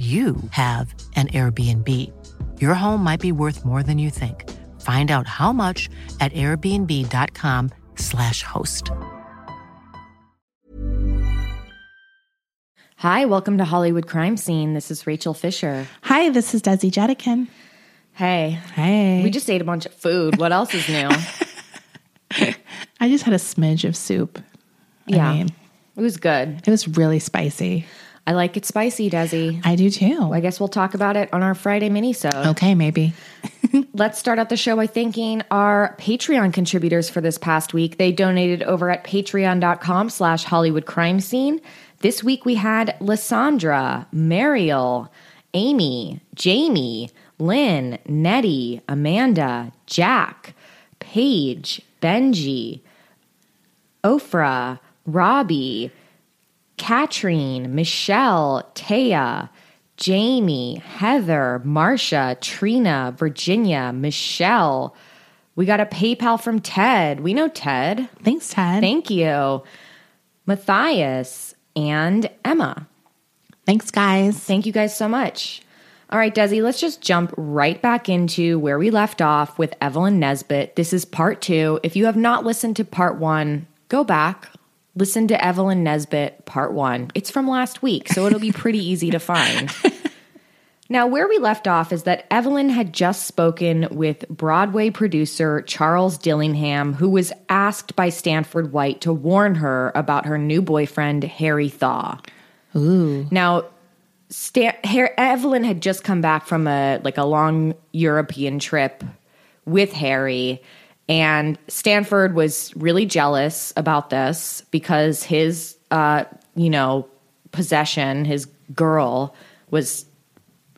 you have an Airbnb. Your home might be worth more than you think. Find out how much at airbnb.com/slash host. Hi, welcome to Hollywood Crime Scene. This is Rachel Fisher. Hi, this is Desi Jedeikin. Hey. Hey. We just ate a bunch of food. What else is new? I just had a smidge of soup. Yeah. I mean, It was good. it was really spicy. I like it spicy, Desi. I do too. I guess we'll talk about it on our Friday mini-sode. okay, maybe. Let's start out the show by thanking our Patreon contributors for this past week. They donated over at patreon.com slash Hollywood Crime Scene. This week we had Lysandra, Mariel, Amy, Jamie, Lynn, Nettie, Amanda, Jack, Paige, Benji, Ofra, Robbie, Katrine, Michelle, Taya, Jamie, Heather, Marcia, Trina, Virginia, Michelle. We got a PayPal from Ted. We know Ted. Thanks, Ted. Thank you. Matthias and Emma. Thanks, guys. Thank you guys so much. All right, Desi, let's just jump right back into where we left off with Evelyn Nesbit. This is part two. If you have not listened to part one, go back, listen to Evelyn Nesbit part one. It's from last week, so it'll be pretty easy to find. Now, where we left off is that Evelyn had just spoken with Broadway producer Charles Dillingham, who was asked by Stanford White to warn her about her new boyfriend, Harry Thaw. Ooh. Now, Stan- Her- Evelyn had just come back from a like a long European trip with Harry, and Stanford was really jealous about this because his, uh, you know, possession, his girl, was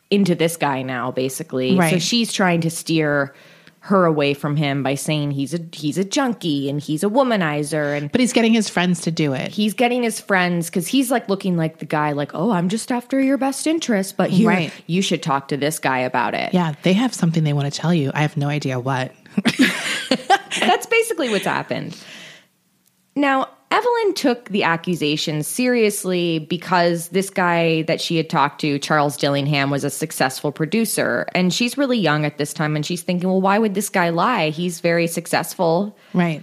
into this guy now, basically. So she's trying to steer her away from him by saying he's a he's a junkie and he's a womanizer and But he's getting his friends to do it. he's getting his friends because he's like looking like the guy like oh i'm just after your best interest but here Right. you should talk to this guy about it yeah, they have something they want to tell you. I have no idea what. that's basically what's happened now evelyn took the accusations seriously because this guy that she had talked to charles dillingham was a successful producer and she's really young at this time and she's thinking well why would this guy lie he's very successful Right.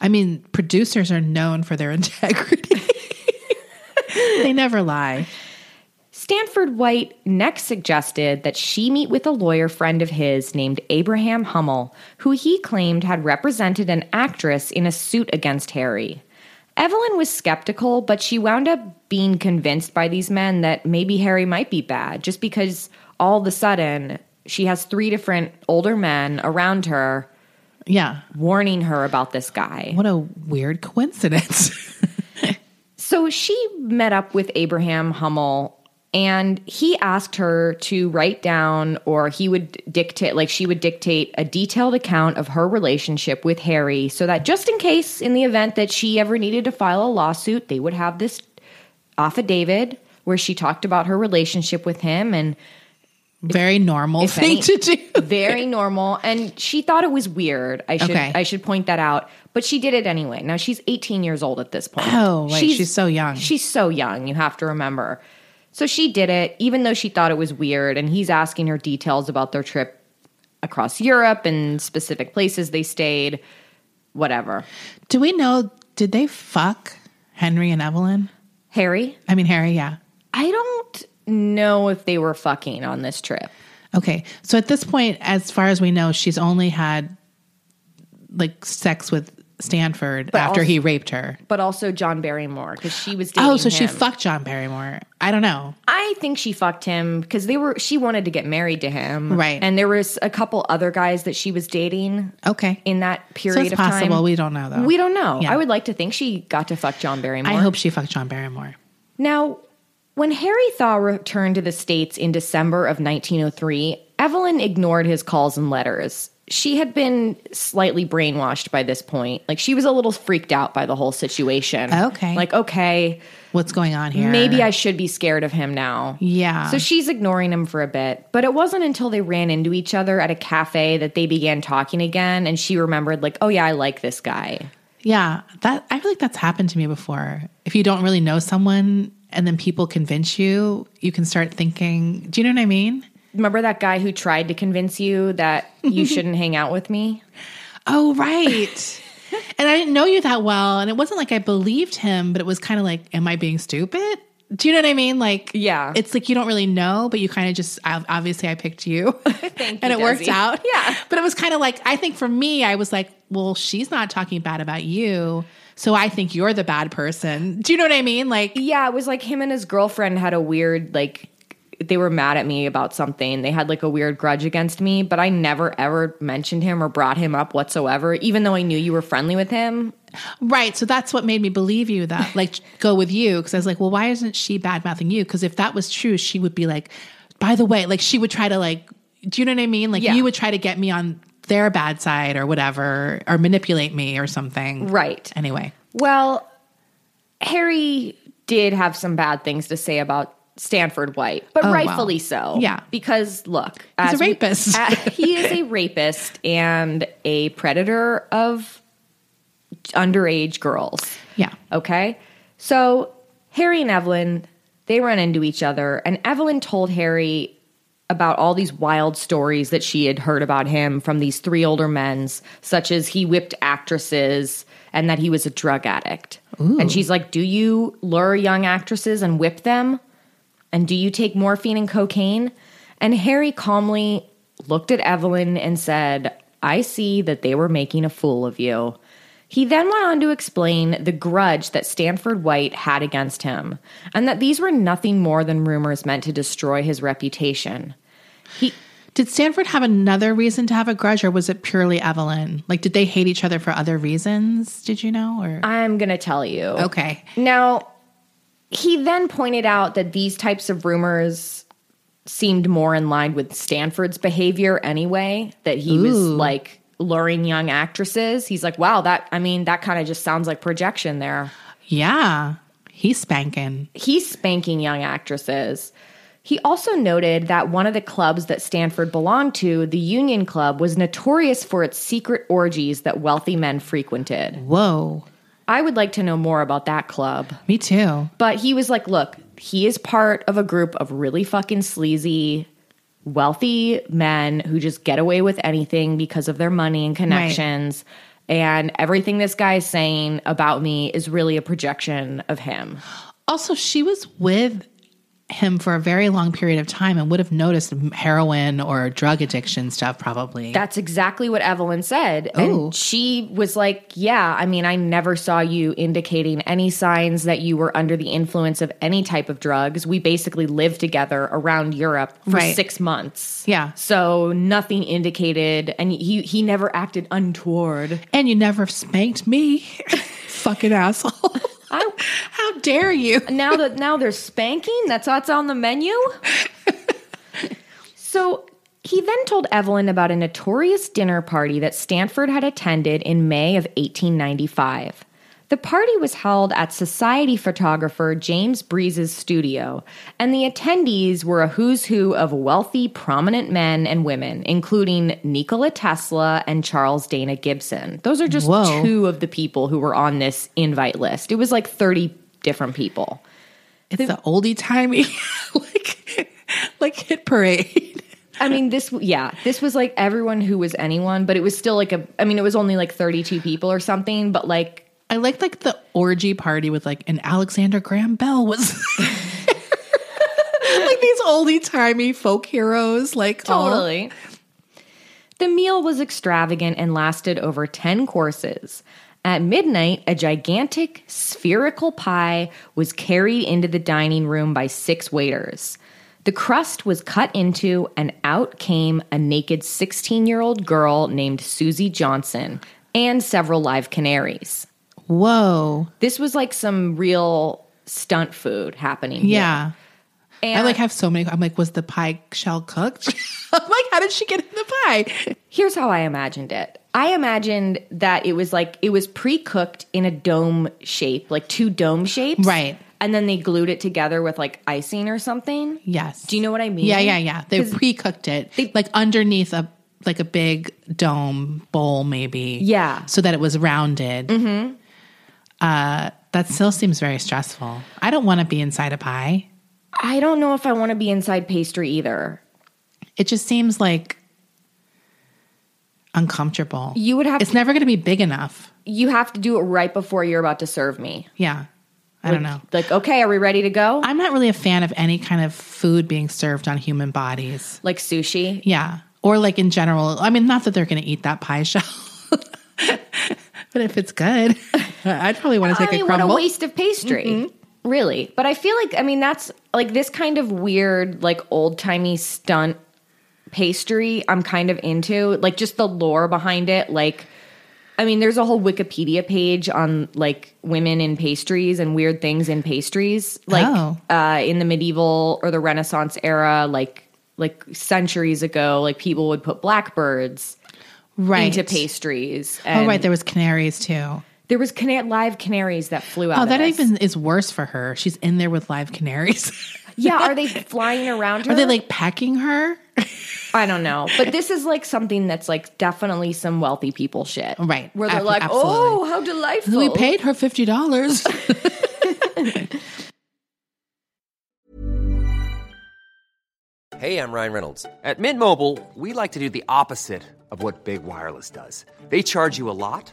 I mean, producers are known for their integrity. they never lie. Stanford White next suggested that she meet with a lawyer friend of his named Abraham Hummel, who he claimed had represented an actress in a suit against Harry. Evelyn was skeptical, but she wound up being convinced by these men that maybe Harry might be bad, just because all of a sudden she has three different older men around her Yeah. warning her about this guy. What a weird coincidence. So she met up with Abraham Hummel and he asked her to write down or he would dictate like she would dictate a detailed account of her relationship with Harry so that just in case in the event that she ever needed to file a lawsuit they would have this affidavit where she talked about her relationship with him and Very normal thing any- to do. very normal and she thought it was weird i should Okay. i should point that out but she did it anyway now she's 18 years old at this point Oh, right. She's so young. she's so young you have to remember so she did it even though she thought it was weird and he's asking her details about their trip across europe and specific places they stayed whatever Do we know, did they fuck Henry and Evelyn? harry I mean, Harry, yeah. i don't know if they were fucking on this trip Okay. So at this point, as far as we know, she's only had like sex with Stanford But after also- he raped her. but also john barrymore because she was oh, dating Oh, so she fucked John Barrymore. I don't know. I think she fucked him because they were. She wanted to get married to him, Right. And there was a couple other guys that she was dating Okay. in that so period it's of possible. time. We don't know though. We don't know. Yeah. I would like to think she got to fuck John Barrymore. I hope she fucked John Barrymore. Now, When Harry Thaw returned to the States in December of 1903, Evelyn ignored his calls and letters. She had been slightly brainwashed by this point. Like, she was a little freaked out by the whole situation. Okay. Like, okay, What's going on here? maybe I should be scared of him now. Yeah. So she's ignoring him for a bit, but it wasn't until they ran into each other at a cafe that they began talking again, and she remembered, like, oh yeah, I like this guy. Yeah, that I feel like that's happened to me before. If you don't really know someone and then people convince you, you can start thinking, do you know what I mean? Remember that guy who tried to convince you that you shouldn't hang out with me? Oh, right. and I didn't know you that well. And it wasn't like I believed him, but it was kind of like, am I being stupid? Do you know what I mean? Like, Yeah. it's like you don't really know, but you kind of just obviously I picked you, Thank and you, it worked Desi. out. Yeah. but it was kind of like I think for me, I was like, well, she's not talking bad about you, so I think you're the bad person. Do you know what I mean? Like, Yeah, it was like him and his girlfriend had a weird, like, they were mad at me about something. They had like a weird grudge against me, but I never ever mentioned him or brought him up whatsoever, even though I knew you were friendly with him. Right. So that's what made me believe you that, like, go with you. Cause I was like, well, why isn't she bad mouthing you? Cause if that was true, she would be like, by the way, like, she would try to, like, do you know what I mean? Like, Yeah. you would try to get me on their bad side or whatever, or manipulate me or something. Right. Anyway. Well, Harry did have some bad things to say about Stanford White, but Oh, rightfully so. Yeah. Because look, He's a we- rapist. uh, he is a rapist and a predator of underage girls. Yeah. Okay. So Harry and Evelyn, they run into each other, and Evelyn told Harry about all these wild stories that she had heard about him from these three older men, such as he whipped actresses and that he was a drug addict. And she's like, Do you lure young actresses and whip them? And do you take morphine and cocaine? And Harry calmly looked at Evelyn and said, I see that they were making a fool of you. He then went on to explain the grudge that Stanford White had against him, and that these were nothing more than rumors meant to destroy his reputation. He Did Stanford have another reason to have a grudge or was it purely Evelyn? Like, did they hate each other for other reasons? Did you know? Or, I'm going to tell you. okay. Now, he then pointed out that these types of rumors seemed more in line with Stanford's behavior anyway, that he was like luring young actresses. He's like, wow, that, I mean, that kind of just sounds like projection there. Yeah. He's spanking. He's spanking young actresses. He also noted that one of the clubs that Stanford belonged to, the Union Club, was notorious for its secret orgies that wealthy men frequented. Whoa. I would like to know more about that club. Me too. But he was like, look, he is part of a group of really fucking sleazy, wealthy men who just get away with anything because of their money and connections. And everything this guy is saying about me is really a projection of him. Also, she was with him for a very long period of time and would have noticed heroin or drug addiction stuff probably. That's exactly what Evelyn said. Ooh. And she was like, Yeah, I mean, I never saw you indicating any signs that you were under the influence of any type of drugs. We basically lived together around Europe for Right. six months. Yeah. So nothing indicated, and he, he never acted untoward. and you never spanked me. Fucking asshole. I, How dare you? now that now there's spanking, that's what's on the menu. so he then told Evelyn about a notorious dinner party that Stanford had attended in May of 1895. The party was held at society photographer James Breese's studio, and the attendees were a who's who of wealthy, prominent men and women, including Nikola Tesla and Charles Dana Gibson. Those are just Whoa. two of the people who were on this invite list. It was like 30 different people. It's the oldie timey like like hit parade. I mean, this, yeah, this was like everyone who was anyone, but it was still like a, I mean, it was only like 32 people or something, but like, I liked like the orgy party with like an Alexander Graham Bell was like these oldie timey folk heroes. Like all- totally. The meal was extravagant and lasted over 10 courses. At midnight, a gigantic spherical pie was carried into the dining room by six waiters. The crust was cut into, and out came a naked 16 year old girl named Susie Johnson and several live canaries. Whoa. This was like some real stunt food happening. here. Yeah. I like have so many. I'm like, was the pie shell cooked? I'm like, how did she get in the pie? Here's how I imagined it. I imagined that it was like it was pre-cooked in a dome shape, like two dome shapes. Right. And then they glued it together with like icing or something. Yes. Do you know what I mean? Yeah, yeah, yeah. They pre-cooked it, They- like underneath a like a big dome bowl, maybe. Yeah. so that it was rounded. Mm-hmm. Uh, that still seems very stressful. I don't want to be inside a pie. I don't know if I want to be inside pastry either. It just seems like uncomfortable. You would have It's to, never going to be big enough. you have to do it right before you're about to serve me. Yeah, I don't know. Like, okay, are we ready to go? I'm not really a fan of any kind of food being served on human bodies. like sushi. Yeah. Or like in general. I mean, not that they're going to eat that pie shell. but if it's good, I'd probably want to take I mean, a what a waste of pastry. Really. But I feel like, I mean, that's like this kind of weird, like old timey stunt pastry I'm kind of into. Like just the lore behind it. Like, I mean, there's a whole Wikipedia page on like women in pastries and weird things in pastries. Like Oh. uh, in the medieval or the Renaissance era, like like centuries ago, like people would put blackbirds right. into pastries. Oh, right. There was canaries too. There was cana- live canaries that flew out. Oh, that this. even is worse for her. She's in there with live canaries. Yeah, are they flying around her? Are they like pecking her? I don't know. But this is like something that's like definitely some wealthy people shit. Right. Where they're Ab- like, absolutely. oh, how delightful. We paid her fifty dollars. Hey, I'm Ryan Reynolds. At Mint Mobile, we like to do the opposite of what Big Wireless does. They charge you a lot,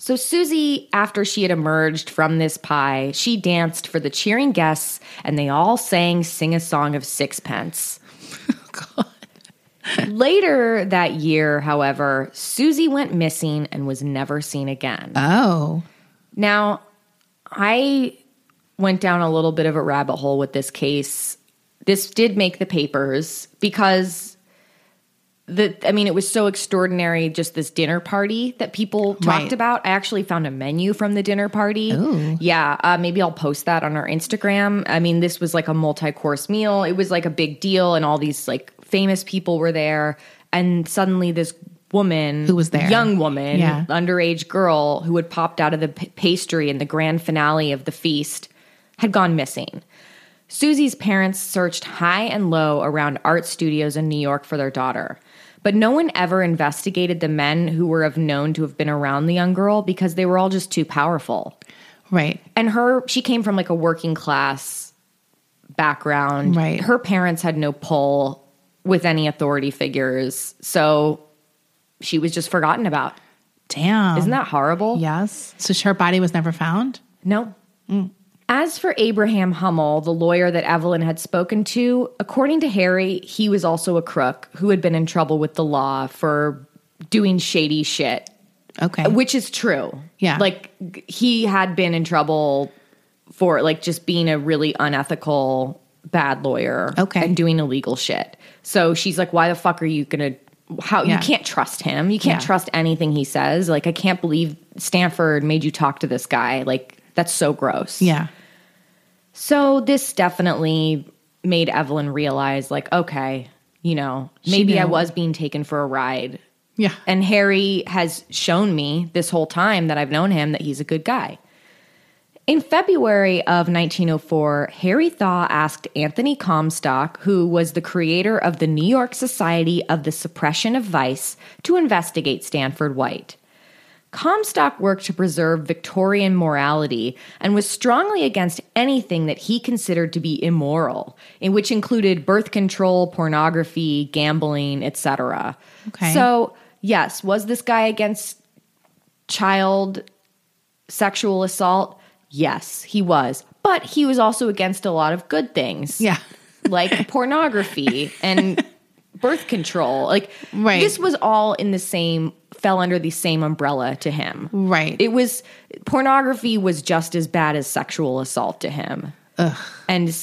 So Susie, after she had emerged from this pie, she danced for the cheering guests, and they all sang "Sing a Song of Sixpence." God. Later that year, however, Susie went missing and was never seen again. oh. Now, I went down a little bit of a rabbit hole with this case. This did make the papers because the I mean it was so extraordinary just this dinner party that people talked Right. about. I actually found a menu from the dinner party. Yeah, uh, maybe I'll post that on our Instagram. I mean this was like a multi-course meal. It was like a big deal and all these like famous people were there and suddenly this woman Who was there? young woman Yeah. underage girl who had popped out of the p- pastry in the grand finale of the feast had gone missing. Susie's parents searched high and low around art studios in New York for their daughter. But no one ever investigated the men who were of known to have been around the young girl because they were all just too powerful. Right. And her, she came from like a working class background. Right. Her parents had no pull with any authority figures. So she was just forgotten about. Damn. Isn't that horrible? Yes. So her body was never found? No. Mm. As for Abraham Hummel, the lawyer that Evelyn had spoken to, according to Harry, he was also a crook who had been in trouble with the law for doing shady shit, Okay. which is true. Yeah. Like he had been in trouble for like just being a really unethical bad lawyer Okay. and doing illegal shit. So she's like why the fuck are you going to how Yeah. you can't trust him. You can't Yeah. trust anything he says. Like I can't believe Stanford made you talk to this guy. Like that's so gross. yeah. So this definitely made Evelyn realize, like, okay, you know, maybe I was being taken for a ride. Yeah. And Harry has shown me this whole time that I've known him that he's a good guy. In February of 1904, Harry Thaw asked Anthony Comstock, who was the creator of the New York Society of the Suppression of Vice, to investigate Stanford White. Comstock worked to preserve Victorian morality and was strongly against anything that he considered to be immoral, in which included birth control, pornography, gambling, etc. Okay. So, yes, was this guy against child sexual assault? Yes, he was. But he was also against a lot of good things Yeah. like pornography and birth control. Like Right. this was all in the same fell under the same umbrella to him. Right. It was pornography was just as bad as sexual assault to him. Ugh. And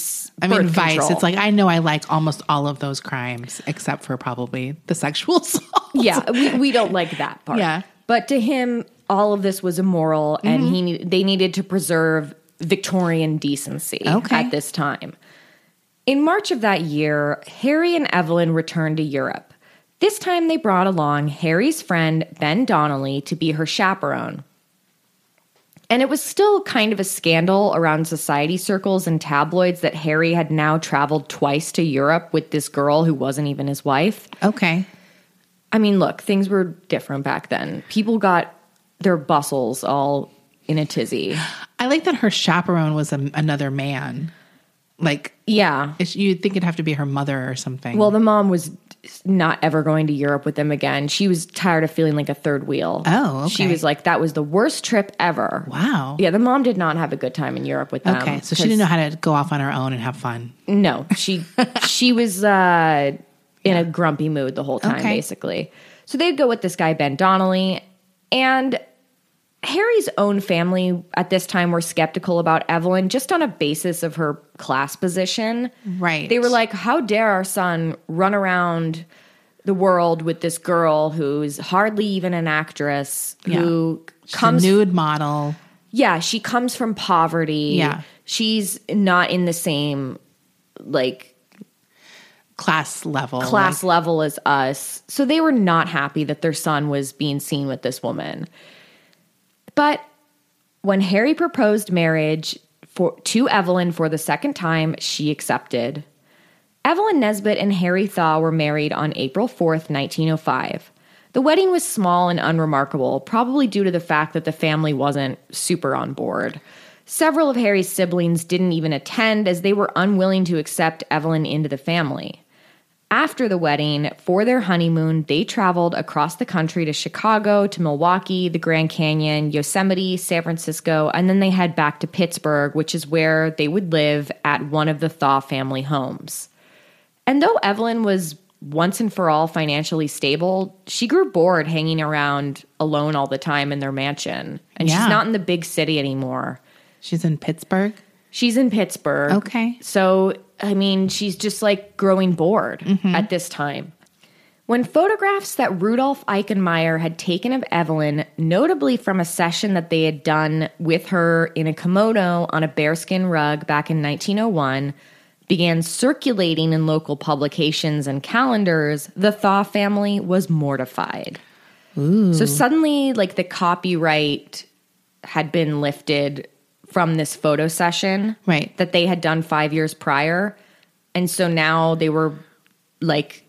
I mean, Vice. control. It's like I know I like almost all of those crimes except for probably the sexual assault. yeah, we, we don't like that part. Yeah. But to him, all of this was immoral, and he mm-hmm. they needed to preserve Victorian decency Okay. at this time. In March of that year, Harry and Evelyn returned to Europe. This time, they brought along Harry's friend Ben Donnelly to be her chaperone. And it was still kind of a scandal around society circles and tabloids that Harry had now traveled twice to Europe with this girl who wasn't even his wife. Okay. I mean, look, things were different back then. People got their bustles all in a tizzy. I like that her chaperone was a, another man. Like Yeah. you'd think it'd have to be her mother or something. Well, the mom was not ever going to Europe with them again. She was tired of feeling like a third wheel. Oh, okay. She was like, that was the worst trip ever. wow. Yeah, the mom did not have a good time in Europe with them. Okay, so she didn't know how to go off on her own and have fun. No, she she was uh, in a grumpy mood the whole time, Okay. basically. So they'd go with this guy Ben Donnelly, and Harry's own family at this time were skeptical about Evelyn just on a basis of her class position. Right. They were like, "How dare our son run around?" The world with this girl who's hardly even an actress, who She's a comes nude model. yeah, she comes from poverty. Yeah. She's not in the same like class level. class Like, level as us. So they were not happy that their son was being seen with this woman. But when Harry proposed marriage for to Evelyn for the second time, she accepted. Evelyn Nesbit and Harry Thaw were married on April 4th, 1905. The wedding was small and unremarkable, probably due to the fact that the family wasn't super on board. Several of Harry's siblings didn't even attend as they were unwilling to accept Evelyn into the family. After the wedding, for their honeymoon, they traveled across the country to Chicago, to Milwaukee, the Grand Canyon, Yosemite, San Francisco, and then they head back to Pittsburgh, which is where they would live at one of the Thaw family homes. And though Evelyn was once and for all financially stable, she grew bored hanging around alone all the time in their mansion. And Yeah. she's not in the big city anymore. she's in Pittsburgh. She's in Pittsburgh. Okay. So, I mean, she's just like growing bored mm-hmm. at this time. When photographs that Rudolf Eickemeyer had taken of Evelyn, notably from a session that they had done with her in a kimono on a bearskin rug back in 1901, began circulating in local publications and calendars, the Thaw family was mortified. So suddenly, like the copyright had been lifted from this photo session Right. that they had done five years prior. And so now they were like,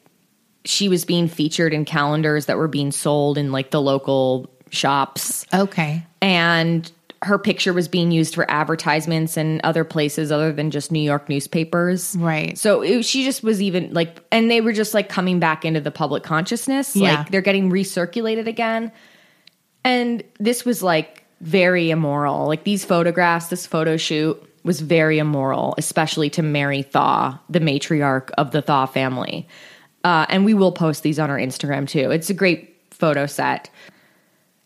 she was being featured in calendars that were being sold in like the local shops. Okay. And her picture was being used for advertisements and other places other than just New York newspapers. Right. So it, she just was even like, and they were just like coming back into the public consciousness. Yeah. Like they're getting recirculated again. And this was like very immoral. Like these photographs, this photo shoot, was very immoral, especially to Mary Thaw, the matriarch of the Thaw family. Uh, and we will post these on our Instagram too. It's a great photo set.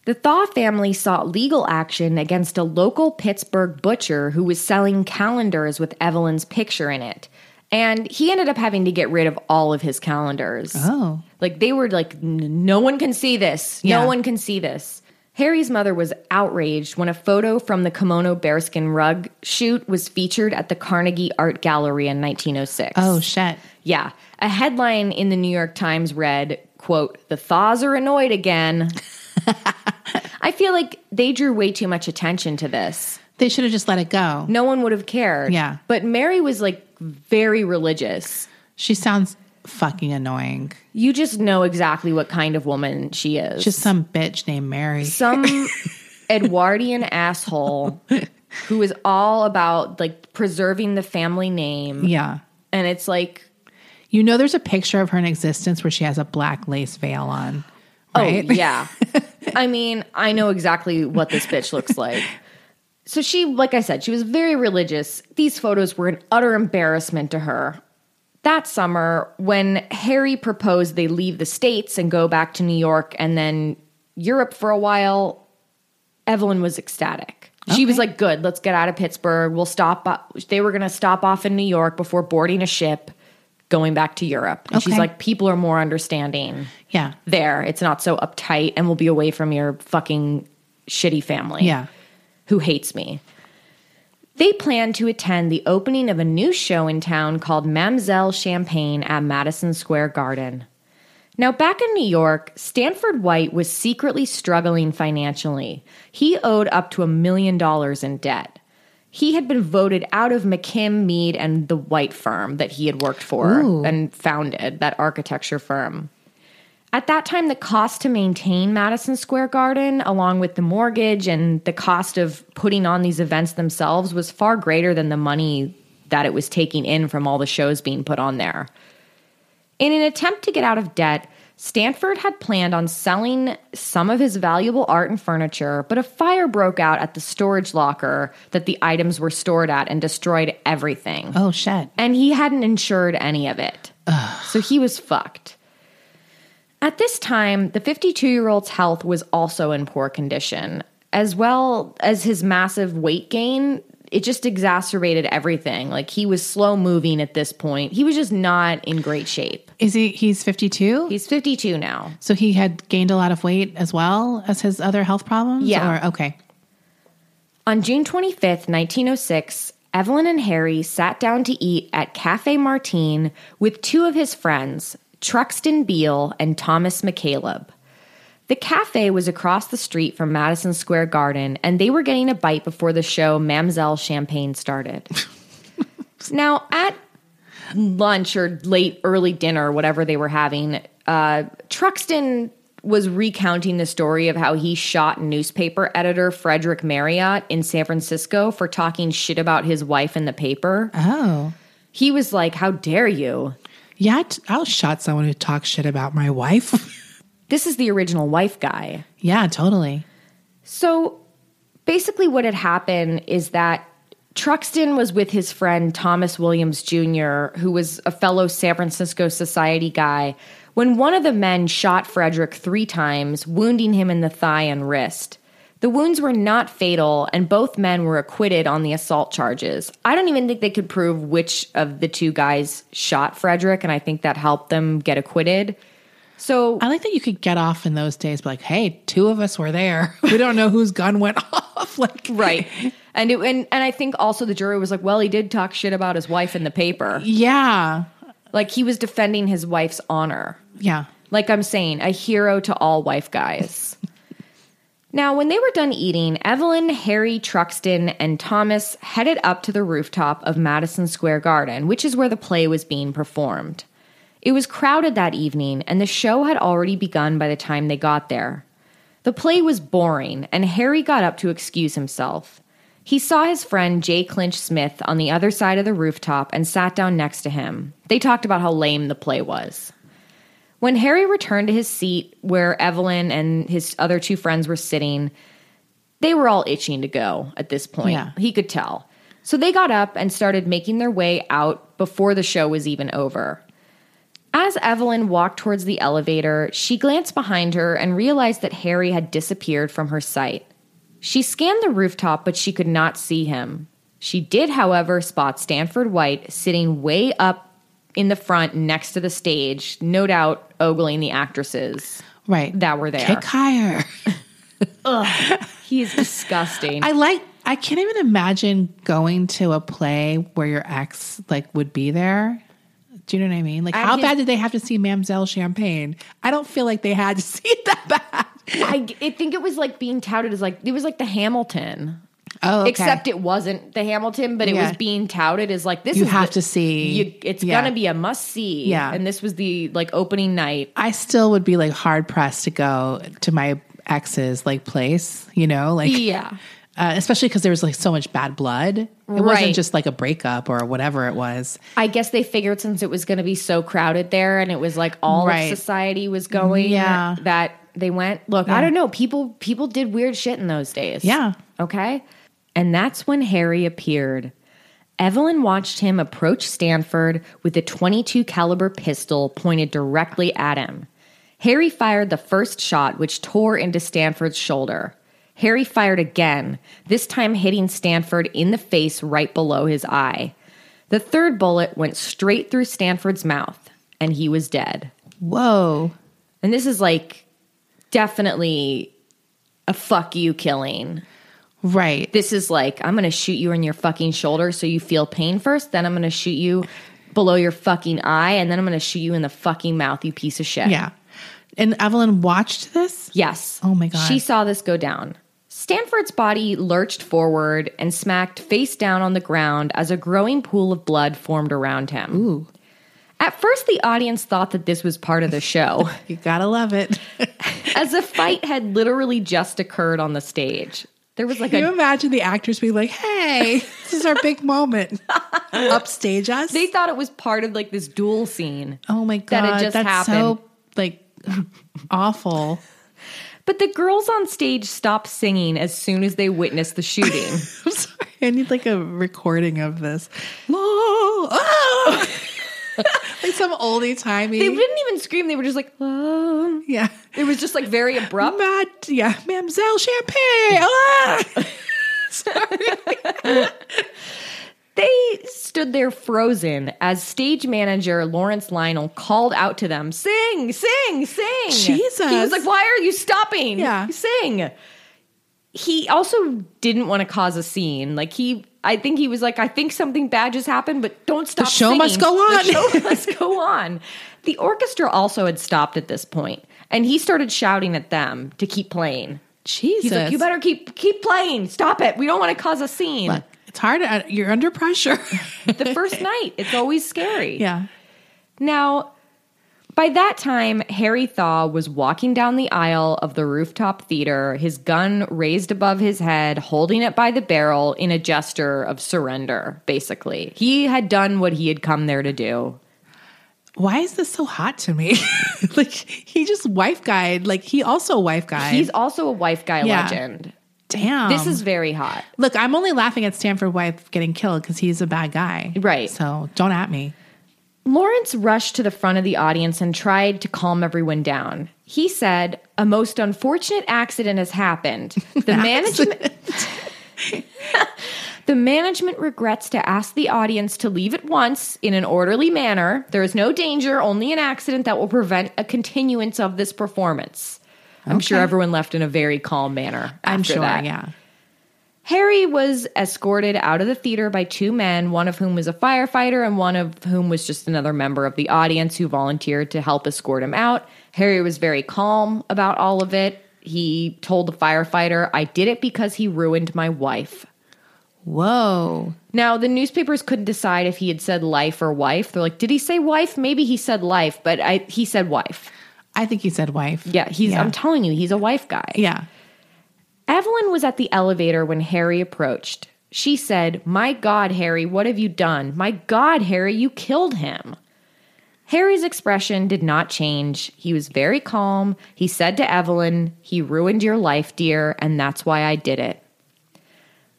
The Thaw family sought legal action against a local Pittsburgh butcher who was selling calendars with Evelyn's picture in it. And he ended up having to get rid of all of his calendars. Oh. Like they were like, no one can see this. Yeah. No one can see this. Harry's mother was outraged when a photo from the kimono bearskin rug shoot was featured at the Carnegie Art Gallery in 1906. Oh, shit. Yeah. A headline in the New York Times read, quote, the thaws are annoyed again. I feel like they drew way too much attention to this. They should have just let it go. No one would have cared. Yeah. But Mary was like very religious. She sounds fucking annoying. You just know exactly what kind of woman she is. Just some bitch named Mary. some Edwardian asshole who is all about like preserving the family name. yeah. And it's like, You know, there's a picture of her in existence where she has a black lace veil on. Oh, right? Oh, yeah. I mean, I know exactly what this bitch looks like. So she, like I said, she was very religious. These photos were an utter embarrassment to her. That summer, when Harry proposed they leave the States and go back to New York and then Europe for a while, Evelyn was ecstatic. She was like, good, let's get out of Pittsburgh. We'll stop. o- They were going to stop off in New York before boarding a ship going back to Europe. And she's like, people are more understanding yeah. there. It's not so uptight and we'll be away from your fucking shitty family. Yeah. Who hates me. They plan to attend the opening of a new show in town called Mamselle Champagne at Madison Square Garden. Now, back in New York, Stanford White was secretly struggling financially. He owed up to a million dollars in debt. He had been voted out of McKim, Mead, and the White firm that he had worked for Ooh. and founded, that architecture firm. At that time, the cost to maintain Madison Square Garden, along with the mortgage and the cost of putting on these events themselves, was far greater than the money that it was taking in from all the shows being put on there. In an attempt to get out of debt, Stanford had planned on selling some of his valuable art and furniture, but a fire broke out at the storage locker that the items were stored at and destroyed everything Oh, shit. and he hadn't insured any of it. So he was fucked. At this time, the 52 year old's health was also in poor condition, as well as his massive weight gain. It just exacerbated everything. Like he was slow moving at this point. He was just not in great shape. Is he, he's 52? He's 52 now. so he had gained a lot of weight as well as his other health problems? Yeah. Or, okay. On June 25th, 1906, Evelyn and Harry sat down to eat at Cafe Martine with two of his friends, Truxtun Beale and Thomas McCaleb. The cafe was across the street from Madison Square Garden, and they were getting a bite before the show Mamselle Champagne started. now, at lunch or late early dinner, whatever they were having, uh, Truxtun was recounting the story of how he shot newspaper editor Frederick Marriott in San Francisco for talking shit about his wife in the paper. Oh. He was like, How dare you? Yeah, I'll shot someone who talks shit about my wife. This is the original wife guy. yeah, totally. So basically, what had happened is that Truxtun was with his friend Thomas Williams Jr., who was a fellow San Francisco Society guy, when one of the men shot Frederick three times, wounding him in the thigh and wrist. The wounds were not fatal, and both men were acquitted on the assault charges. I don't even think they could prove which of the two guys shot Frederick, and I think that helped them get acquitted. So I like that you could get off in those days, like, hey, two of us were there. We don't know whose gun went off. Like, right and it, and and i think also the jury was like well he did talk shit about his wife in the paper yeah, like he was defending his wife's honor yeah. like i'm saying a hero to all wife guys now when they were done eating evelyn harry truxtun and thomas headed up to the rooftop of madison square garden which is where the play was being performed it was crowded that evening and the show had already begun by the time they got there the play was boring, and Harry got up to excuse himself. He saw his friend Jay Clinch Smith on the other side of the rooftop and sat down next to him. They talked about how lame the play was. When Harry returned to his seat where Evelyn and his other two friends were sitting, they were all itching to go at this point. Yeah. He could tell. So they got up and started making their way out before the show was even over. As Evelyn walked towards the elevator, she glanced behind her and realized that Harry had disappeared from her sight. She scanned the rooftop, but she could not see him. She did, however, spot Stanford White sitting way up in the front next to the stage, no doubt ogling the actresses Right. that were there. Kick higher. He is disgusting. I like I can't even imagine going to a play where your ex like would be there. Do you know what I mean? Like At how his- bad did they have to see Mamselle Champagne? I don't feel like they had to see it that bad. I, I think it was like being touted as like it was like the Hamilton. Oh, okay. Except it wasn't the Hamilton, but it Yeah. was being touted as like this. You is have the- to see. You, it's Yeah. gonna be a must see. Yeah. and this was the like opening night. I still would be like hard pressed to go to my ex's like place, you know, like Yeah. uh, especially because there was like so much bad blood. It Right. wasn't just like a breakup or whatever it was. I guess they figured since it was going to be so crowded there, and it was like all Right. of society was going. Yeah. that they went. Look, I don't know. People people did weird shit in those days. Yeah. Okay. And that's when Harry appeared. Evelyn watched him approach Stanford with a 22 caliber pistol pointed directly at him. Harry fired the first shot which tore into Stanford's shoulder. Harry fired again, this time hitting Stanford in the face right below his eye. The third bullet went straight through Stanford's mouth and he was dead. Whoa. And this is like definitely a fuck you killing. Right. This is like, I'm going to shoot you in your fucking shoulder so you feel pain first. Then I'm going to shoot you below your fucking eye. And then I'm going to shoot you in the fucking mouth, you piece of shit. Yeah. And Evelyn watched this? Yes. Oh my God. She saw this go down. Stanford's body lurched forward and smacked face down on the ground as a growing pool of blood formed around him. Ooh. At first, the audience thought that this was part of the show, You gotta love it. as a fight had literally just occurred on the stage. There was like Can you imagine the actors being like, hey, this is our big moment. Upstage us. they thought it was part of like this duel scene. oh my God. that had just that's happened. so like awful. But the girls on stage stopped singing as soon as they witnessed the shooting. I'm sorry. I need like a recording of this. Oh! like some oldie timey. they didn't even scream, they were just like, "Oh." yeah. it was just like very abrupt. Mad, yeah, Mamselle Champagne. Ah! They stood there frozen as stage manager Lawrence Lionel called out to them, Sing, sing, sing. Jesus. He was like, Why are you stopping? Yeah. Sing. He also didn't want to cause a scene. Like he I think he was like, I think something bad just happened, but don't stop. The show singing. must go on." The show must go on. The orchestra also had stopped at this point, and he started shouting at them to keep playing. Jesus. He's like, You better keep keep playing. Stop it. We don't want to cause a scene. Look, it's hard. uh, You're under pressure. the first night, it's always scary. yeah. Now, by that time, Harry Thaw was walking down the aisle of the rooftop theater, his gun raised above his head, holding it by the barrel in a gesture of surrender, basically. He had done what he had come there to do. Why is this so hot to me? like he just wife guide. Like he also wife guide. He's also a wife guy Yeah. legend. damn. This is very hot. look. I'm only laughing at Stanford wife getting killed because he's a bad guy. Right. So don't at me. Lawrence rushed to the front of the audience and tried to calm everyone down. He said, A most unfortunate accident has happened. The management. The management regrets to ask the audience to leave at once in an orderly manner. There is no danger, only an accident that will prevent a continuance of this performance. I'm sure everyone left in a very calm manner. I'm sure. that. Yeah. Harry was escorted out of the theater by two men, one of whom was a firefighter and one of whom was just another member of the audience who volunteered to help escort him out. Harry was very calm about all of it. He told the firefighter, I did it because he ruined my wife. Whoa. Now, the newspapers couldn't decide if he had said life or wife. They're like, did he say wife? Maybe he said life, but I, he said wife. I think he said wife. Yeah, he's. Yeah. I'm telling you, he's a wife guy. Yeah. Evelyn was at the elevator when Harry approached. She said, My God, Harry, what have you done? My God, Harry, you killed him. Harry's expression did not change. He was very calm. He said to Evelyn, He ruined your life, dear, and that's why I did it.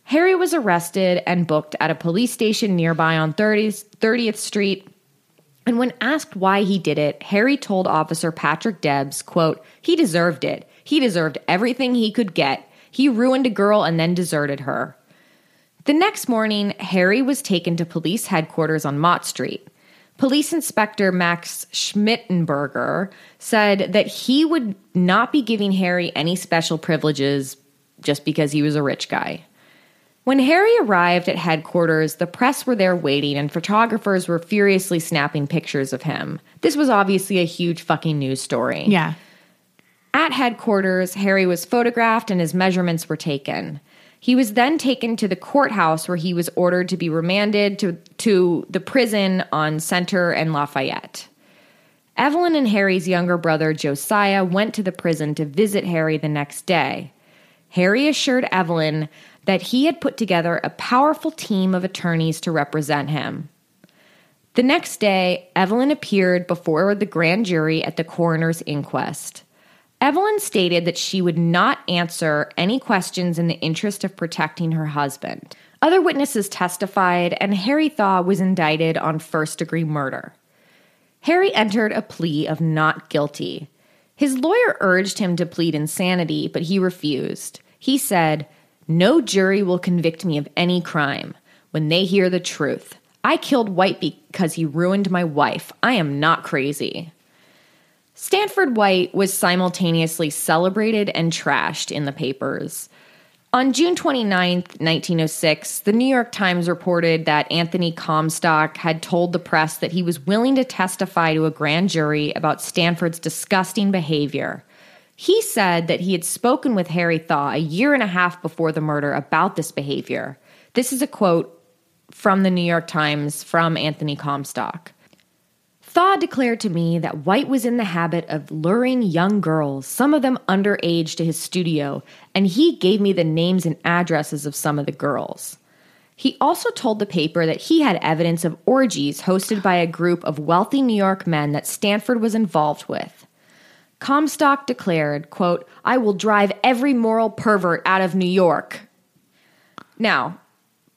Harry was arrested and booked at a police station nearby on 30th, 30th Street. And when asked why he did it, Harry told Officer Patrick Debs, quote, he deserved it. He deserved everything he could get. He ruined a girl and then deserted her. The next morning, Harry was taken to police headquarters on Mott Street. Police Inspector Max Schmittenberger said that he would not be giving Harry any special privileges just because he was a rich guy. When Harry arrived at headquarters, the press were there waiting and photographers were furiously snapping pictures of him. This was obviously a huge fucking news story. Yeah. At headquarters, Harry was photographed and his measurements were taken. He was then taken to the courthouse where he was ordered to be remanded to, to the prison on Center and Lafayette. Evelyn and Harry's younger brother, Josiah, went to the prison to visit Harry the next day. Harry assured Evelyn that he had put together a powerful team of attorneys to represent him. The next day, Evelyn appeared before the grand jury at the coroner's inquest. Evelyn stated that she would not answer any questions in the interest of protecting her husband. Other witnesses testified, and Harry Thaw was indicted on first degree murder. Harry entered a plea of not guilty. His lawyer urged him to plead insanity, but he refused. He said, No jury will convict me of any crime when they hear the truth. I killed White because he ruined my wife. I am not crazy. Stanford White was simultaneously celebrated and trashed in the papers. On June 29, 1906, the New York Times reported that Anthony Comstock had told the press that he was willing to testify to a grand jury about Stanford's disgusting behavior. He said that he had spoken with Harry Thaw a year and a half before the murder about this behavior. This is a quote from the New York Times from Anthony Comstock. Thaw declared to me that White was in the habit of luring young girls, some of them underage, to his studio, and he gave me the names and addresses of some of the girls. He also told the paper that he had evidence of orgies hosted by a group of wealthy New York men that Stanford was involved with. Comstock declared, quote, I will drive every moral pervert out of New York. Now,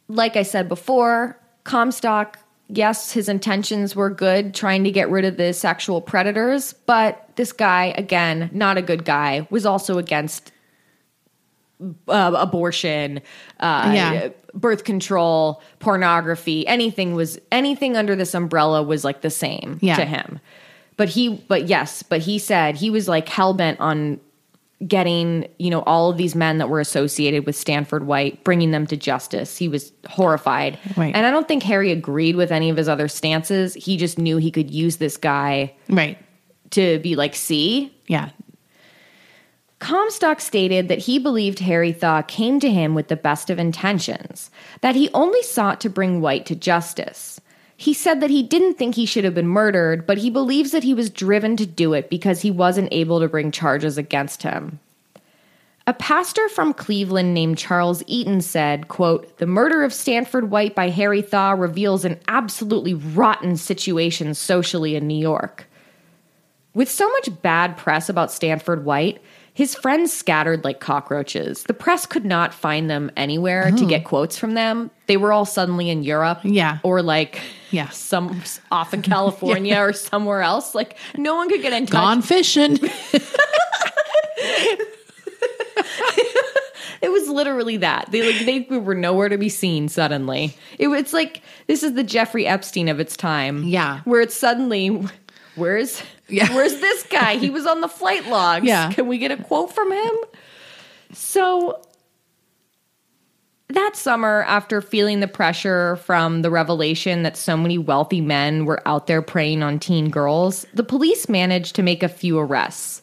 like I said before, Comstock yes, his intentions were good, trying to get rid of the sexual predators, but this guy, again, not a good guy, was also against uh, abortion, uh, Yeah. birth control, pornography, anything was anything under this umbrella was like the same Yeah. to him. But he, but yes, but he said he was like hell bent on getting you know all of these men that were associated with Stanford White, bringing them to justice. He was horrified, Right. and I don't think Harry agreed with any of his other stances. He just knew he could use this guy Right. to be like, see, Yeah. Comstock stated that he believed Harry Thaw came to him with the best of intentions, that he only sought to bring White to justice. He said that he didn't think he should have been murdered, but he believes that he was driven to do it because he wasn't able to bring charges against him. A pastor from Cleveland named Charles Eaton said, quote, "The murder of Stanford White by Harry Thaw reveals an absolutely rotten situation socially in New York." With so much bad press about Stanford White, his friends scattered like cockroaches. The press could not find them anywhere to get quotes from them. They were all suddenly in Europe. Yeah. Or like Yeah. some off in California or somewhere else. Like no one could get in touch. Gone fishing. It was literally that. They like they were nowhere to be seen suddenly. It was like this is the Jeffrey Epstein of its time. Yeah. Where it's suddenly where's Yeah. where's this guy? He was on the flight logs. Yeah. Can we get a quote from him? So that summer, after feeling the pressure from the revelation that so many wealthy men were out there preying on teen girls, the police managed to make a few arrests.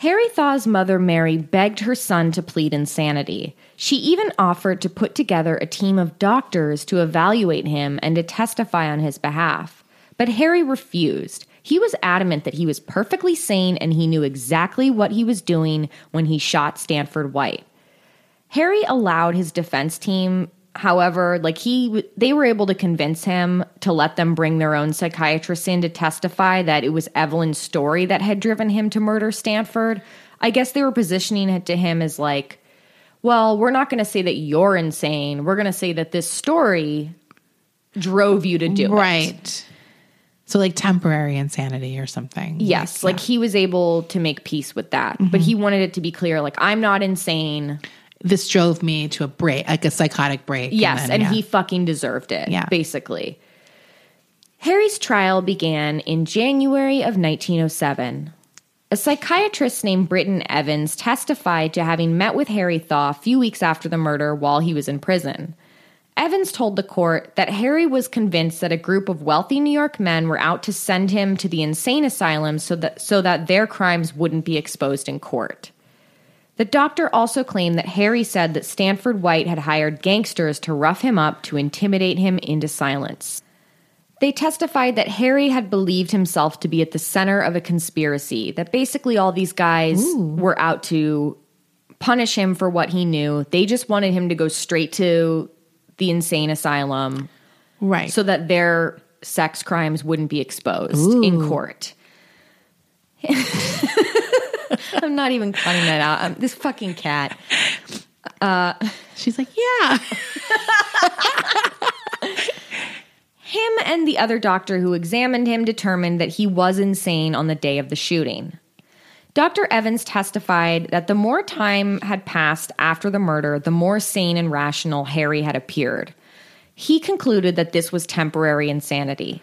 Harry Thaw's mother, Mary, begged her son to plead insanity. She even offered to put together a team of doctors to evaluate him and to testify on his behalf. But Harry refused. He was adamant that he was perfectly sane and he knew exactly what he was doing when he shot Stanford White. Harry allowed his defense team however like he they were able to convince him to let them bring their own psychiatrist in to testify that it was Evelyn's story that had driven him to murder Stanford. I guess they were positioning it to him as like, well, we're not going to say that you're insane. We're going to say that this story drove you to do it. Right. So like temporary insanity or something. Yes, like he was able to make peace with that. But mm-hmm. he wanted it to be clear like I'm not insane. This drove me to a break, like a psychotic break. Yes, then, and yeah. he fucking deserved it, Yeah. basically. Harry's trial began in January of 1907. A psychiatrist named Britton Evans testified to having met with Harry Thaw a few weeks after the murder while he was in prison. Evans told the court that Harry was convinced that a group of wealthy New York men were out to send him to the insane asylum so that, so that their crimes wouldn't be exposed in court. The doctor also claimed that Harry said that Stanford White had hired gangsters to rough him up to intimidate him into silence. They testified that Harry had believed himself to be at the center of a conspiracy, that basically all these guys were out to punish him for what he knew. They just wanted him to go straight to the insane asylum right. so that their sex crimes wouldn't be exposed in court. I'm not even cutting that out. Um, this fucking cat. she's like, yeah. Him and the other doctor who examined him determined that he was insane on the day of the shooting. Dr. Evans testified that the more time had passed after the murder, the more sane and rational Harry had appeared. He concluded that this was temporary insanity.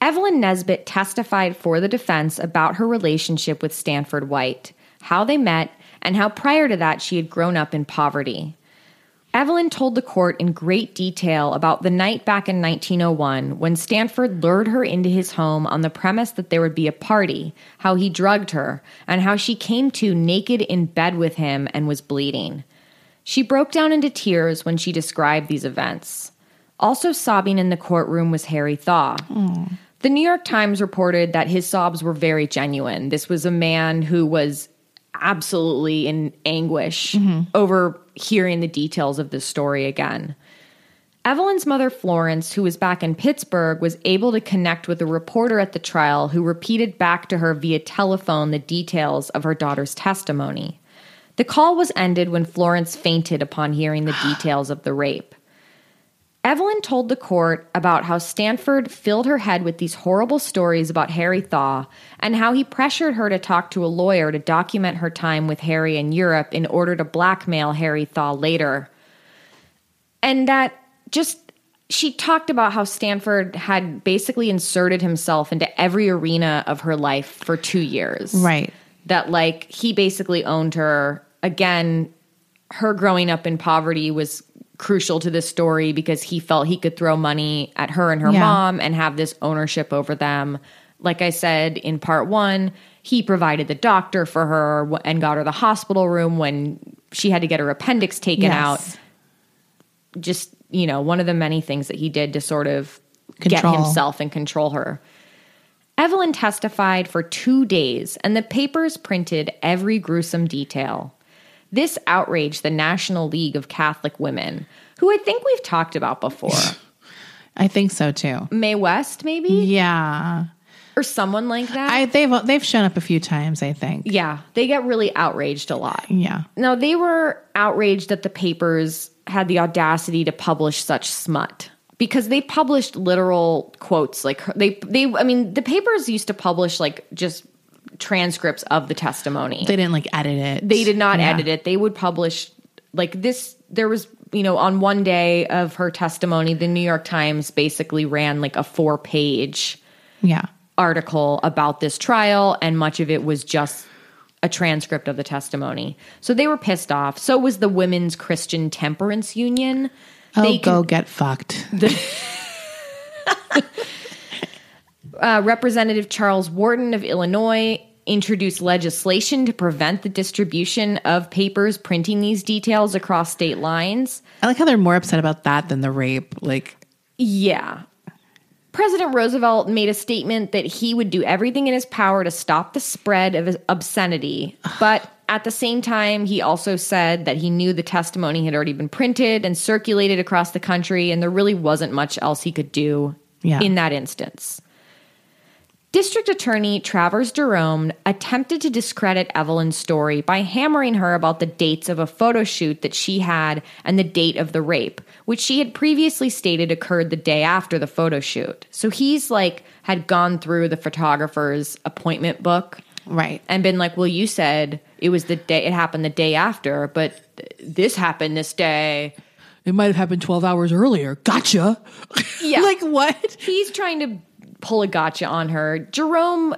Evelyn Nesbit testified for the defense about her relationship with Stanford White, how they met, and how prior to that she had grown up in poverty. Evelyn told the court in great detail about the night back in 1901 when Stanford lured her into his home on the premise that there would be a party, how he drugged her, and how she came to naked in bed with him and was bleeding. She broke down into tears when she described these events. Also sobbing in the courtroom was Harry Thaw. Hmm. The New York Times reported that his sobs were very genuine. This was a man who was absolutely in anguish mm-hmm. over hearing the details of this story again. Evelyn's mother, Florence, who was back in Pittsburgh, was able to connect with a reporter at the trial who repeated back to her via telephone the details of her daughter's testimony. The call was ended when Florence fainted upon hearing the details of the rape. Evelyn told the court about how Stanford filled her head with these horrible stories about Harry Thaw and how he pressured her to talk to a lawyer to document her time with Harry in Europe in order to blackmail Harry Thaw later. And that just, she talked about how Stanford had basically inserted himself into every arena of her life for two years Right. that like he basically owned her again her growing up in poverty was crucial to this story because he felt he could throw money at her and her Yeah. mom and have this ownership over them like i said in part 1 he provided the doctor for her and got her the hospital room when she had to get her appendix taken Yes. out just you know one of the many things that he did to sort of Control. get himself and control her Evelyn testified for two days, and the papers printed every gruesome detail. This outraged the National League of Catholic Women, who I think we've talked about before. I think so too. Mae West, maybe? Yeah. Or someone like that. I they've they've shown up a few times, I think. yeah, they get really outraged a lot. Yeah. Now, they were outraged that the papers had the audacity to publish such smut because they published literal quotes like they they I mean, the papers used to publish like just transcripts of the testimony. They didn't like edit it. They did not Yeah. edit it. They would publish like this. There was, you know, on one day of her testimony, the New York Times basically ran like a four page Yeah. article about this trial, and much of it was just a transcript of the testimony. So they were pissed off. So was the Women's Christian Temperance Union. Oh, They go get fucked. uh, Representative Charles Wharton of Illinois introduced legislation to prevent the distribution of papers printing these details across state lines. I like how they're more upset about that than the rape. Like, Yeah. President Roosevelt made a statement that he would do everything in his power to stop the spread of obscenity. But at the same time, he also said that he knew the testimony had already been printed and circulated across the country, and there really wasn't much else he could do Yeah. in that instance. District Attorney Travers Jerome attempted to discredit Evelyn's story by hammering her about the dates of a photo shoot that she had and the date of the rape, which she had previously stated occurred the day after the photo shoot. So he's like had gone through the photographer's appointment book right. and been like, "Well, you said it was the day it happened the day after, but this happened this day." It might have happened 12 hours earlier. Gotcha. Yeah. like, what? He's trying to pull a gotcha on her. Jerome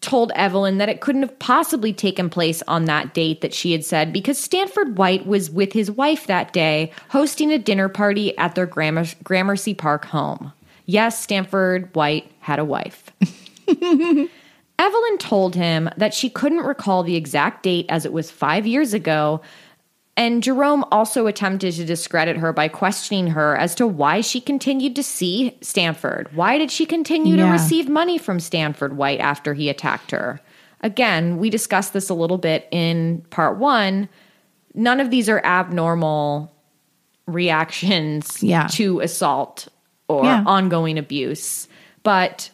told Evelyn that it couldn't have possibly taken place on that date that she had said because Stanford White was with his wife that day hosting a dinner party at their Gramer- Gramercy Park home. Yes, Stanford White had a wife. Evelyn told him that she couldn't recall the exact date as it was five years ago. And Jerome also attempted to discredit her by questioning her as to why she continued to see Stanford. Why did she continue to receive money from Stanford White after he attacked her? Again, we discussed this a little bit in part one. None of these are abnormal reactions Yeah. to assault or Yeah. ongoing abuse. But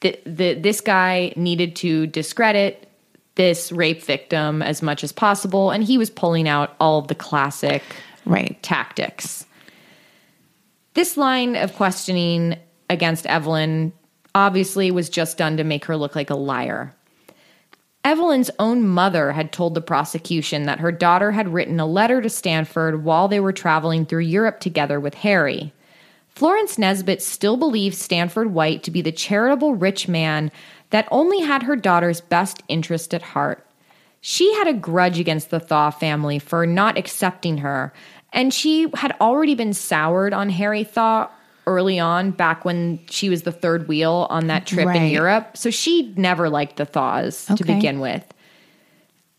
the, the, this guy needed to discredit this rape victim as much as possible, and he was pulling out all of the classic Right. tactics. This line of questioning against Evelyn obviously was just done to make her look like a liar. Evelyn's own mother had told the prosecution that her daughter had written a letter to Stanford while they were traveling through Europe together with Harry. Florence Nesbit still believes Stanford White to be the charitable rich man that only had her daughter's best interest at heart. She had a grudge against the Thaw family for not accepting her, and she had already been soured on Harry Thaw early on, back when she was the third wheel on that trip in Europe. So she never liked the Thaws to begin with.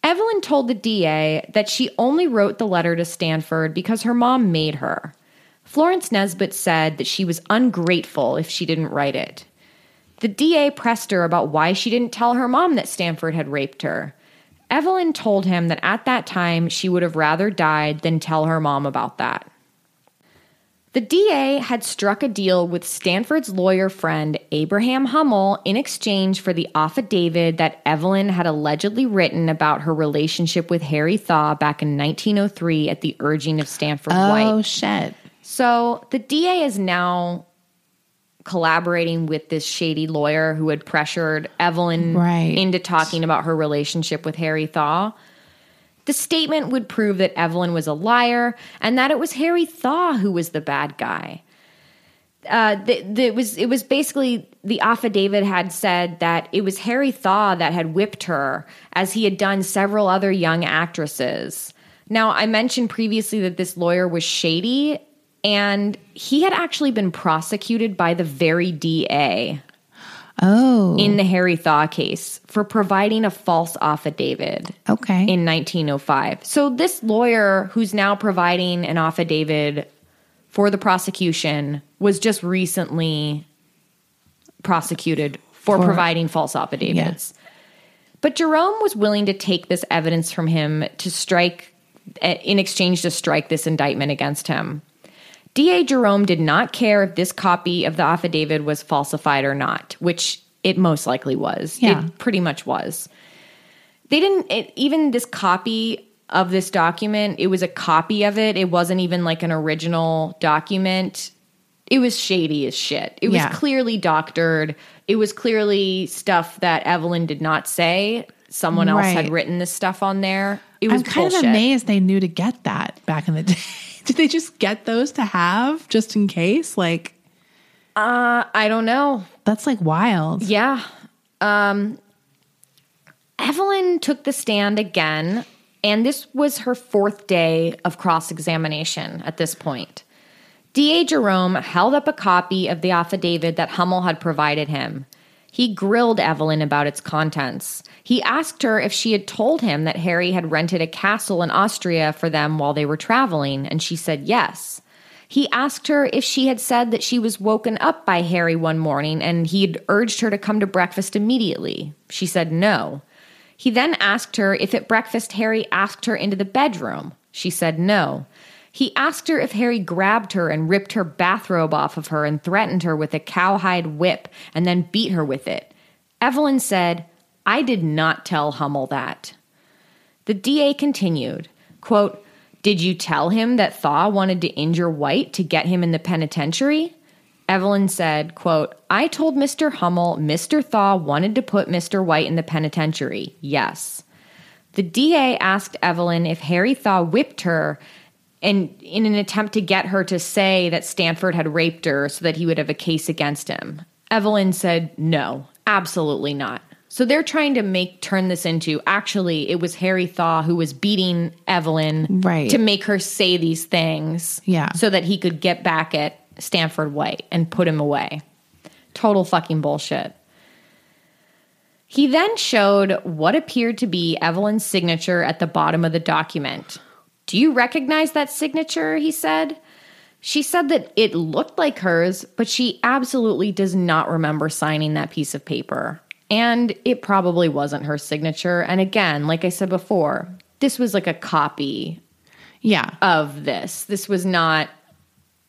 Evelyn told the DA that she only wrote the letter to Stanford because her mom made her. Florence Nesbit said that she was ungrateful if she didn't write it. The DA pressed her about why she didn't tell her mom that Stanford had raped her. Evelyn told him that at that time she would have rather died than tell her mom about that. The DA had struck a deal with Stanford's lawyer friend Abraham Hummel in exchange for the affidavit that Evelyn had allegedly written about her relationship with Harry Thaw back in 1903 at the urging of Stanford Oh, White. Oh, shit. So the DA is now collaborating with this shady lawyer who had pressured Evelyn Right. into talking about her relationship with Harry Thaw. The statement would prove that Evelyn was a liar and that it was Harry Thaw who was the bad guy. Uh, the, the, it was it was basically the affidavit had said that it was Harry Thaw that had whipped her, as he had done several other young actresses. Now, I mentioned previously that this lawyer was shady, and he had actually been prosecuted by the very DA Oh. in the Harry Thaw case for providing a false affidavit okay. in 1905. So this lawyer who's now providing an affidavit for the prosecution was just recently prosecuted for, For- providing false affidavits. But Jerome was willing to take this evidence from him to strike eh, in exchange to strike this indictment against him. DA Jerome did not care if this copy of the affidavit was falsified or not, which it most likely was. Yeah. It pretty much was they didn't it, even this copy of this document it was a copy of it it wasn't even like an original document it was shady as shit it was Yeah. clearly doctored it was clearly stuff that evelyn did not say someone else had written this stuff on there it was I'm kind bullshit. of amazed they knew to get that back in the day. Did they just get those to have just in case? Like, uh, i don't know that's like wild. Yeah. Um, Evelyn took the stand again, and this was her fourth day of cross examination at this point. DA Jerome held up a copy of the affidavit that Hummel had provided him. He grilled Evelyn about its contents. He asked her if she had told him that Harry had rented a castle in Austria for them while they were traveling, and she said yes. He asked her if she had said that she was woken up by Harry one morning and he had urged her to come to breakfast immediately. She said no. He then asked her if at breakfast Harry asked her into the bedroom. She said no. He asked her if Harry grabbed her and ripped her bathrobe off of her and threatened her with a cowhide whip and then beat her with it. Evelyn said, I did not tell Hummel that. The DA continued, quote, Did you tell him that Thaw wanted to injure White to get him in the penitentiary? Evelyn said, quote, I told Mr. Hummel Mr. Thaw wanted to put Mr. White in the penitentiary. Yes. The DA asked Evelyn if Harry Thaw whipped her and in an attempt to get her to say that Stanford had raped her so that he would have a case against him. Evelyn said, no, absolutely not. So they're trying to make turn this into actually it was Harry Thaw who was beating Evelyn Right. to make her say these things Yeah. so that he could get back at Stanford White and put him away. Total fucking bullshit. He then showed what appeared to be Evelyn's signature at the bottom of the document. Do you recognize that signature? He said. She said that it looked like hers, but she absolutely does not remember signing that piece of paper. And it probably wasn't her signature. And again, like I said before, this was like a copy Yeah. of this. This was not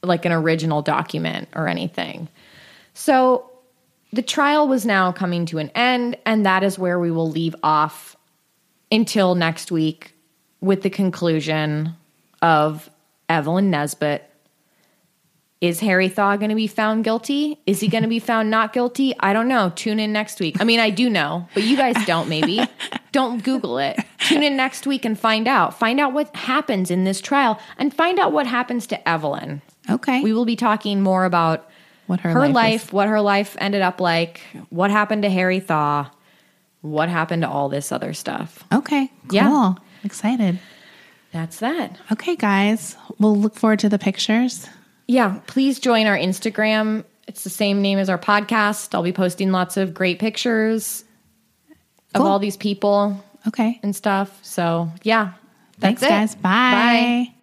like an original document or anything. So the trial was now coming to an end, and that is where we will leave off until next week with the conclusion of Evelyn Nesbit. Is Harry Thaw going to be found guilty? Is he going to be found not guilty? I don't know. Tune in next week. I mean, I do know, but you guys don't maybe. don't Google it. Tune in next week and find out. Find out what happens in this trial and find out what happens to Evelyn. Okay. We will be talking more about what her, her, life, life, what her life ended up like, what happened to Harry Thaw, what happened to all this other stuff. Okay. Cool. Yeah. Excited. That's that. Okay, guys. We'll look forward to the pictures. Yeah, please join our Instagram. It's the same name as our podcast. I'll be posting lots of great pictures of all these people Okay. and stuff. So, yeah. Thanks, guys. Bye. Bye.